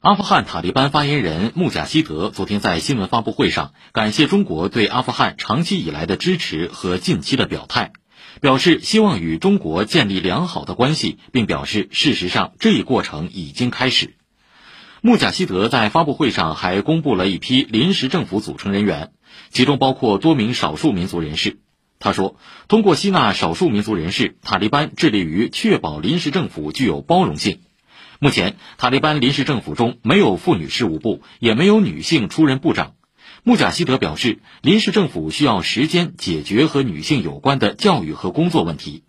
阿富汗塔利班发言人穆贾希德昨天在新闻发布会上感谢中国对阿富汗长期以来的支持和近期的表态，表示希望与中国建立良好的关系，并表示事实上这一过程已经开始。穆贾希德在发布会上还公布了一批临时政府组成人员，其中包括多名少数民族人士。他说，通过吸纳少数民族人士，塔利班致力于确保临时政府具有包容性。目前，塔利班临时政府中没有妇女事务部，也没有女性出任部长。穆贾希德表示，临时政府需要时间解决和女性有关的教育和工作问题。